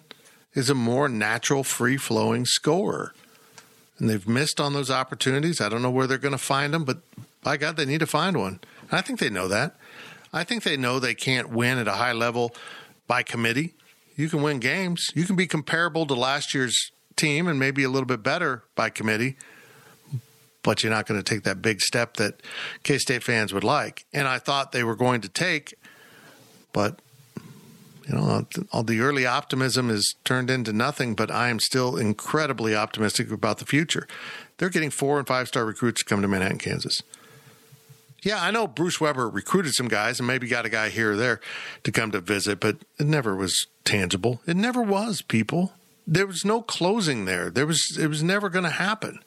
is a more natural, free flowing scorer. And they've missed on those opportunities. I don't know where they're going to find them, but by God, they need to find one. I think they know that. I think they know they can't win at a high level by committee. You can win games. You can be comparable to last year's team and maybe a little bit better by committee, but you're not going to take that big step that K State fans would like. And I thought they were going to take, but you know, all the early optimism is turned into nothing, but I am still incredibly optimistic about the future. They're getting four and five star recruits to come to Manhattan, Kansas Yeah, I know Bruce Weber recruited some guys and maybe got a guy here or there to come to visit, but it never was tangible. It never was, people. There was no closing there. There was it was never going to happen.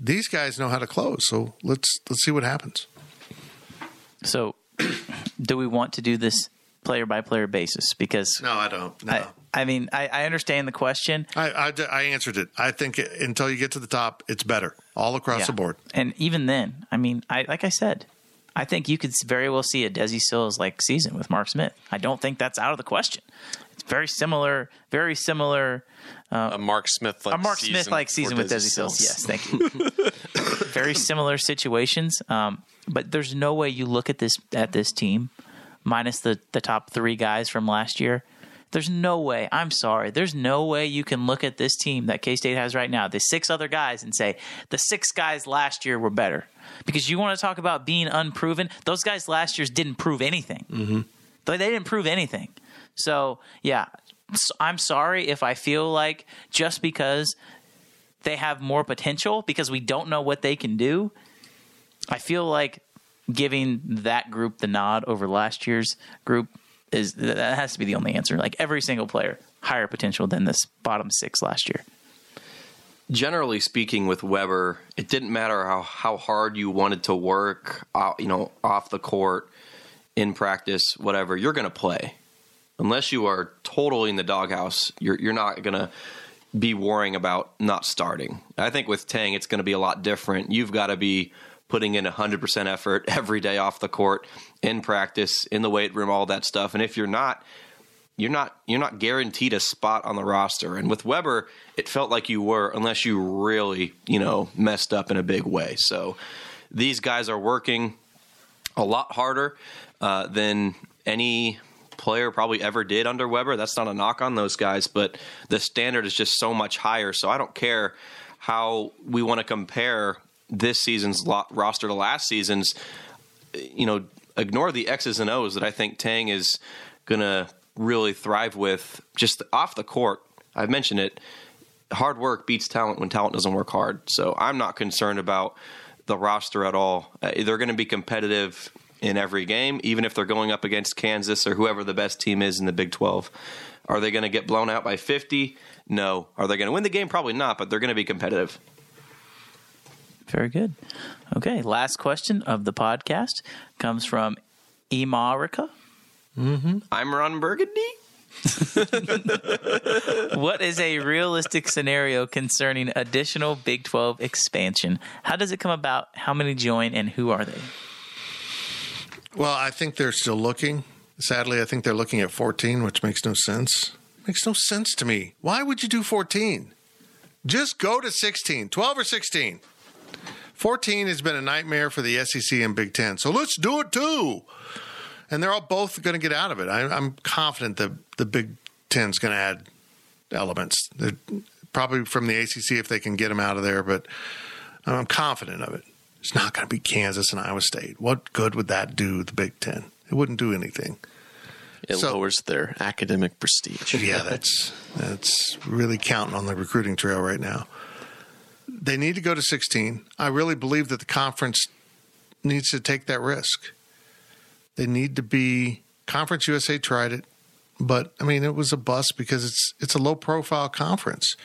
These guys know how to close, so let's let's see what happens. So, do we want to do this player by player basis? Because No, I don't. No. I, I mean, I, I understand the question. I, I, I answered it. I think until you get to the top, it's better all across Yeah. the board. And even then, I mean, I like I said, I think you could very well see a Desi Sills like season with Mark Smith. I don't think that's out of the question. Very similar, very similar. A Mark Smith like a Mark Smith like season with Desi Sills. Yes, thank you. very similar situations, um, but there's no way you look at this at this team minus the the top three guys from last year. There's no way. I'm sorry. There's no way you can look at this team that K State has right now, the six other guys, and say the six guys last year were better. Because you want to talk about being unproven. Those guys last year's didn't prove anything. Mm-hmm. They didn't prove anything. So yeah, I'm sorry if I feel like just because they have more potential because we don't know what they can do. I feel like giving that group the nod over last year's group is that has to be the only answer. Like every single player higher potential than this bottom six last year. generally speaking with Weber, it didn't matter how, how hard you wanted to work, uh, you know, off the court, in practice, whatever, you're going to play. Unless you are totally in the doghouse, you're you're not to be worrying about not starting. I think with Tang, it's going to be a lot different. You've got to be putting in 100% effort every day off the court, in practice, in the weight room, all that stuff. And if you're not, you're not you're not guaranteed a spot on the roster. And with Weber, it felt like you were unless you really, you know, messed up in a big way. So these guys are working a lot harder uh, than any player probably ever did under Weber. That's not a knock on those guys, but the standard is just so much higher. So I don't care how we want to compare this season's roster to last season's. You know, ignore the X's and O's that I think Tang is going to really thrive with just off the court. I've mentioned it. Hard work beats talent when talent doesn't work hard. So I'm not concerned about the roster at all. Uh, they're going to be competitive in every game, even if they're going up against Kansas or whoever the best team is in the Big 12. Are they going to get blown out by 50? No. Are they going to win the game? Probably not, but they're going to be competitive. Very good. Okay, last question of the podcast comes from Imarika. Mm-hmm. I'm Ron Burgundy. What is a realistic scenario concerning additional Big 12 expansion? How does it come about? How many join and who are they? Well, I think they're still looking. Sadly, I think they're looking at 14, which makes no sense. Makes no sense to me. Why would you do 14? Just go to 16, 12 or 16. 14 has been a nightmare for the SEC and Big Ten. So let's do it too. And they're all both going to get out of it. I, I'm confident that the Big Ten's going to add elements. They're probably from the ACC if they can get them out of there, but I'm confident of it. It's not going to be Kansas and Iowa State. What good would that do the Big Ten? It wouldn't do anything. It So- lowers their academic prestige. Yeah, that's that's really counting on the recruiting trail right now. They need to go to 16. I really believe that the conference needs to take that risk. They need to be Conference USA tried it, but I mean it was a bust because it's it's a low profile conference.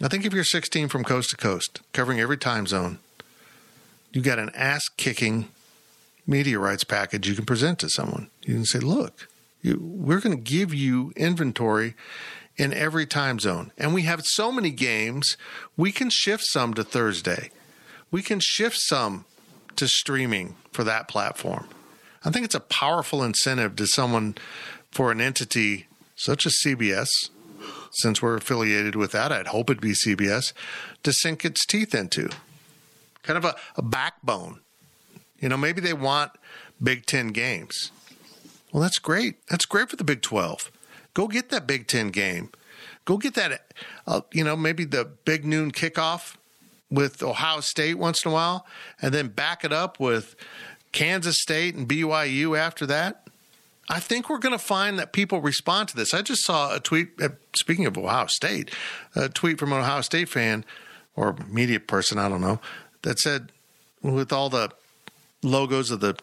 I think if you're 16 from coast to coast, covering every time zone, you got an ass kicking media rights package you can present to someone. You can say, look, you, we're going to give you inventory in every time zone. And we have so many games, we can shift some to Thursday. We can shift some to streaming for that platform. I think it's a powerful incentive to someone for an entity such as CBS, since we're affiliated with that, I'd hope it'd be CBS, to sink its teeth into. Kind of a, a backbone. You know, maybe they want Big Ten games. Well, that's great. That's great for the Big 12. Go get that Big Ten game. Go get that, uh, you know, maybe the big noon kickoff with Ohio State once in a while, and then back it up with Kansas State and BYU after that. I think we're going to find that people respond to this. I just saw a tweet, uh, speaking of Ohio State, a tweet from an Ohio State fan or media person, I don't know, that said, with all the logos of the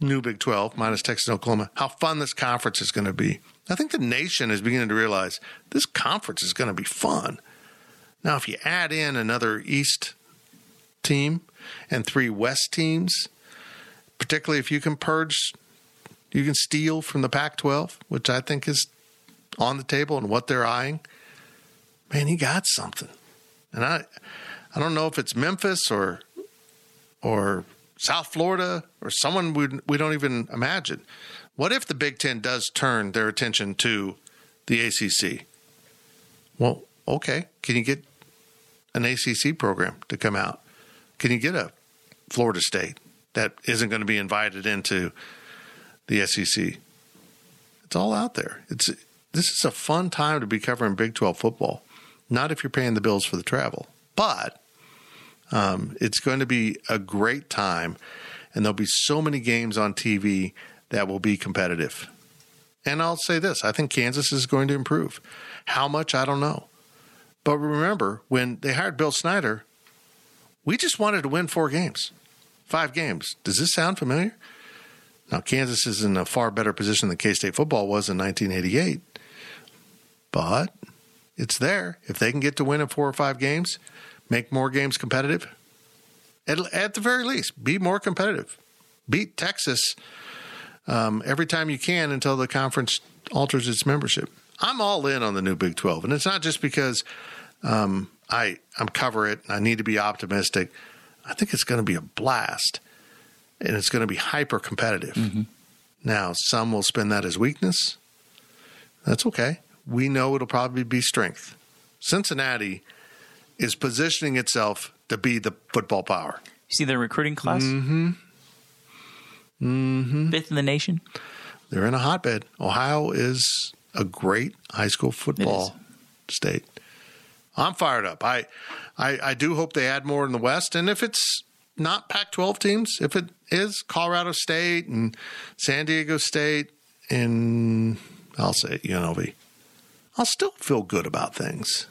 new Big 12 minus Texas and Oklahoma, how fun this conference is going to be. I think the nation is beginning to realize this conference is going to be fun. Now, if you add in another East team and three West teams, particularly if you can purge, you can steal from the Pac 12, which I think is on the table and what they're eyeing. Man, he got something. And I I don't know if it's Memphis or or South Florida or someone we we don't even imagine. What if the Big Ten does turn their attention to the ACC? Well, okay. Can you get an ACC program to come out? Can you get a Florida State that isn't going to be invited into the SEC? It's all out there. It's this is a fun time to be covering Big 12 football. Not if you're paying the bills for the travel, but um, it's going to be a great time, and there'll be so many games on TV that will be competitive. And I'll say this I think Kansas is going to improve. How much, I don't know. But remember, when they hired Bill Snyder, we just wanted to win four games, five games. Does this sound familiar? Now, Kansas is in a far better position than K State football was in 1988, but it's there. If they can get to win in four or five games, make more games competitive, at, at the very least, be more competitive. Beat Texas um, every time you can until the conference alters its membership. I'm all in on the new Big 12, and it's not just because um, I I'm cover it. I need to be optimistic. I think it's going to be a blast, and it's going to be hyper competitive. Mm-hmm. Now, some will spin that as weakness. That's okay. We know it'll probably be strength. Cincinnati is positioning itself to be the football power. You see the recruiting class? Mm-hmm. Mm-hmm. Fifth in the nation. They're in a hotbed. Ohio is a great high school football state. I'm fired up. I, I I do hope they add more in the West, and if it's not Pac-12 teams, if it is Colorado State and San Diego State, and I'll say UNLV, I'll still feel good about things.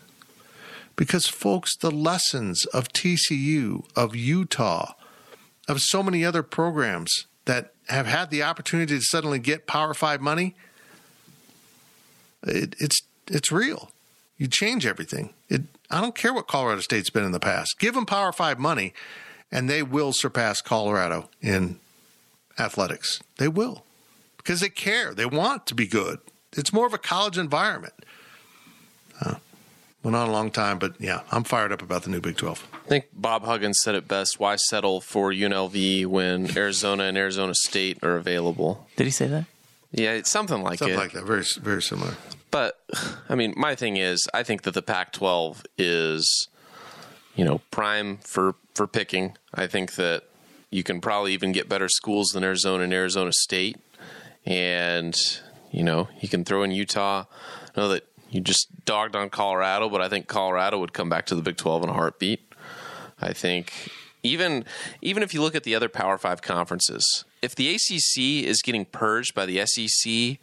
Because, folks, the lessons of TCU, of Utah, of so many other programs that have had the opportunity to suddenly get Power Five money, it, it's it's real. You change everything. It, I don't care what Colorado State's been in the past. Give them Power Five money, and they will surpass Colorado in athletics. They will because they care. They want to be good. It's more of a college environment. Went on a long time, but yeah, I'm fired up about the new Big 12. I think Bob Huggins said it best. Why settle for UNLV when Arizona and Arizona State are available? Did he say that? Yeah, it's something like Something it. like that. Very, very similar. But I mean, my thing is, I think that the Pac-12 is, you know, prime for for picking. I think that you can probably even get better schools than Arizona and Arizona State, and you know, you can throw in Utah. I know that you just dogged on Colorado, but I think Colorado would come back to the Big 12 in a heartbeat. I think even even if you look at the other Power 5 conferences, if the ACC is getting purged by the SEC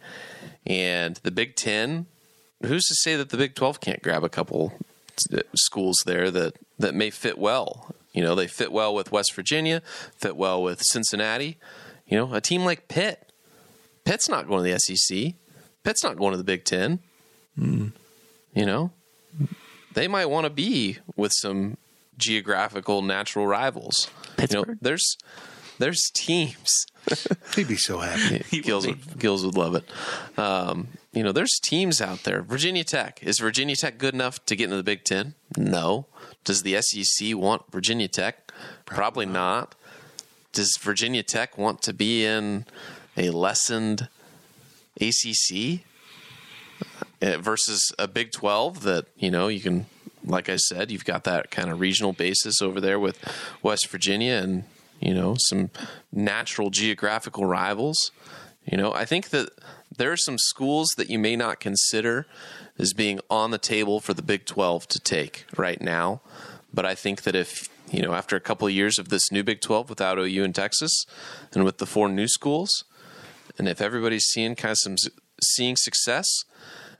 and the Big 10, who's to say that the Big 12 can't grab a couple uh, schools there that that may fit well? You know, they fit well with West Virginia, fit well with Cincinnati. You know, a team like Pitt. Pitt's not going to the SEC. Pitt's not going to the Big 10. You know, they might want to be with some geographical natural rivals. You know, Pittsburgh? there's there's teams. He'd be so happy. Gills would, Gills would love it. Um, you know, there's teams out there. Virginia Tech is Virginia Tech good enough to get into the Big Ten? No. Does the SEC want Virginia Tech? Probably, not. Does Virginia Tech want to be in a lessened ACC Uh, versus a Big 12 that, you know, you can, like I said, you've got that kind of regional basis over there with West Virginia and, you know, some natural geographical rivals. You know, I think that there are some schools that you may not consider as being on the table for the Big 12 to take right now. But I think that if, you know, after a couple of years of this new Big 12 without OU in Texas and with the four new schools, and if everybody's seeing kind of some seeing success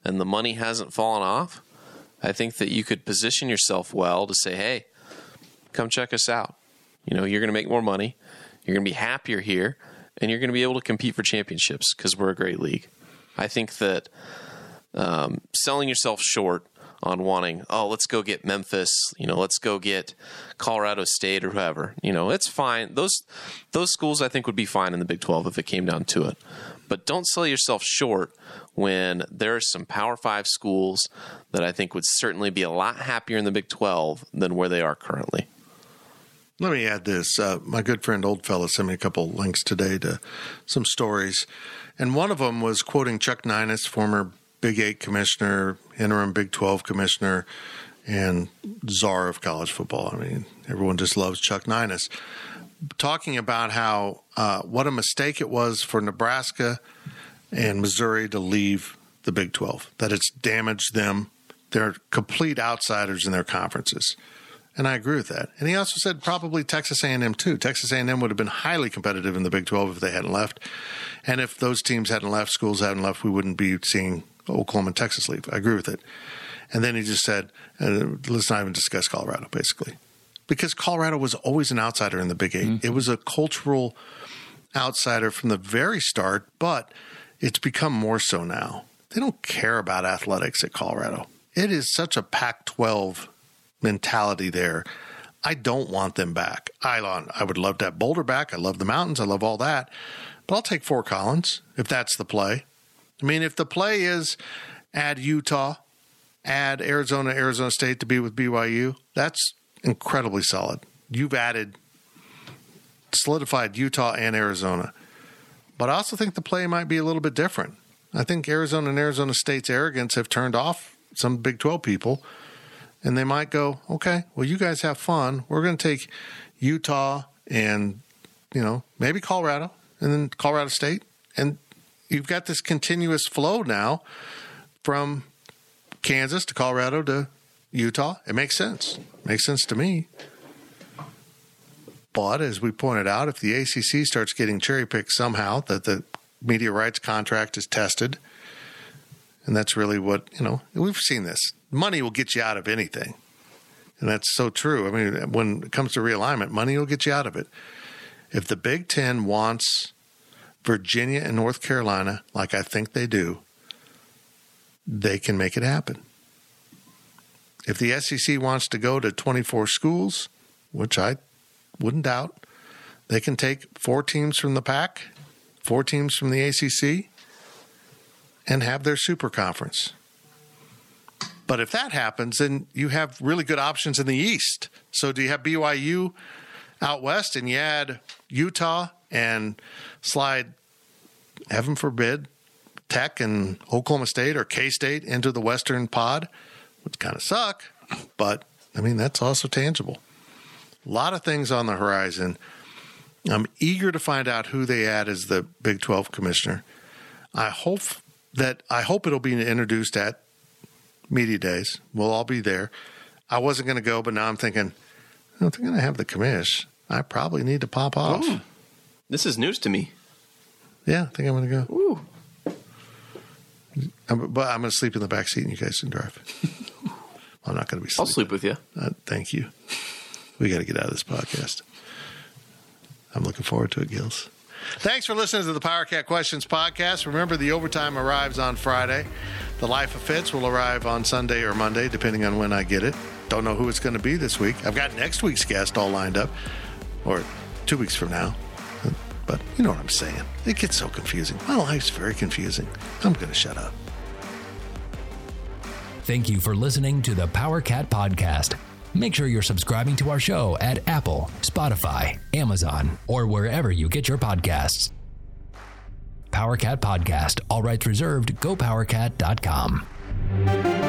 and the money hasn't fallen off, I think that you could position yourself well to say, hey, come check us out. You know, you're going to make more money, you're going to be happier here, and you're going to be able to compete for championships because we're a great league. I think that um, selling yourself short on wanting, oh, let's go get Memphis, you know, let's go get Colorado State or whoever. You know, it's fine. Those those schools I think would be fine in the Big 12 if it came down to it. But don't sell yourself short when there are some Power 5 schools that I think would certainly be a lot happier in the Big 12 than where they are currently. Let me add this. Uh, my good friend Old Fella sent me a couple links today to some stories. And one of them was quoting Chuck Neinas, former Big Eight commissioner, interim Big 12 commissioner, and czar of college football. I mean, everyone just loves Chuck Neinas. Talking about how uh, what a mistake it was for Nebraska and Missouri to leave the Big 12, that it's damaged them. They're complete outsiders in their conferences. And I agree with that. And he also said probably Texas A&M too. Texas A&M would have been highly competitive in the Big 12 if they hadn't left. And if those teams hadn't left, schools hadn't left, we wouldn't be seeing Oklahoma and Texas leave. I agree with it. And then he just said, uh, let's not even discuss Colorado, basically. Because Colorado was always an outsider in the Big 8 mm-hmm. It was a cultural outsider from the very start, but it's become more so now. They don't care about athletics at Colorado. It is such a Pac 12 mentality there. I don't want them back. I, I would love to have Boulder back. I love the mountains. I love all that. But I'll take Fort Collins if that's the play. I mean, if the play is add Utah, add Arizona, Arizona State to be with BYU, that's incredibly solid. You've added, solidified Utah and Arizona. But I also think the play might be a little bit different. I think Arizona and Arizona State's arrogance have turned off some Big 12 people, and they might go, okay, well, you guys have fun. We're going to take Utah and, you know, maybe Colorado and then Colorado State and you've got this continuous flow now from Kansas to Colorado to Utah. It makes sense. Makes sense to me. But as we pointed out, if the ACC starts getting cherry picked somehow, that the media rights contract is tested, and that's really what, you know, we've seen this. Money will get you out of anything. And that's so true. I mean, when it comes to realignment, money will get you out of it. If the Big Ten wants Virginia and North Carolina, like I think they do, they can make it happen. If the SEC wants to go to 24 schools, which I wouldn't doubt, they can take four teams from the Pac, four teams from the ACC, and have their super conference. But if that happens, then you have really good options in the East. So do you have BYU out west and you add Utah and slide, heaven forbid, Tech and Oklahoma State or K State into the Western pod, which kind of suck, but I mean, that's also tangible. A lot of things on the horizon. I'm eager to find out who they add as the Big 12 commissioner. I hope that I hope it'll be introduced at media days. We'll all be there. I wasn't going to go, but now I'm thinking, if they're going to have the commish, I probably need to pop off. Ooh, this is news to me. Yeah, I think I'm going to go. Ooh. I'm, but I'm going to sleep in the back seat and you guys can drive. I'm not going to be sleeping. I'll sleep with you. Uh, thank you. We got to get out of this podcast. I'm looking forward to it, Gills. Thanks for listening to the Power Cat Questions podcast. Remember, the overtime arrives on Friday. The Life of Fitz will arrive on Sunday or Monday, depending on when I get it. Don't know who it's going to be this week. I've got next week's guest all lined up, or two weeks from now. But you know what I'm saying. It gets so confusing. My life's very confusing. I'm going to shut up. Thank you for listening to the Power Cat Podcast. Make sure you're subscribing to our show at Apple, Spotify, Amazon, or wherever you get your podcasts. Power Cat Podcast, all rights reserved, gopowercat.com.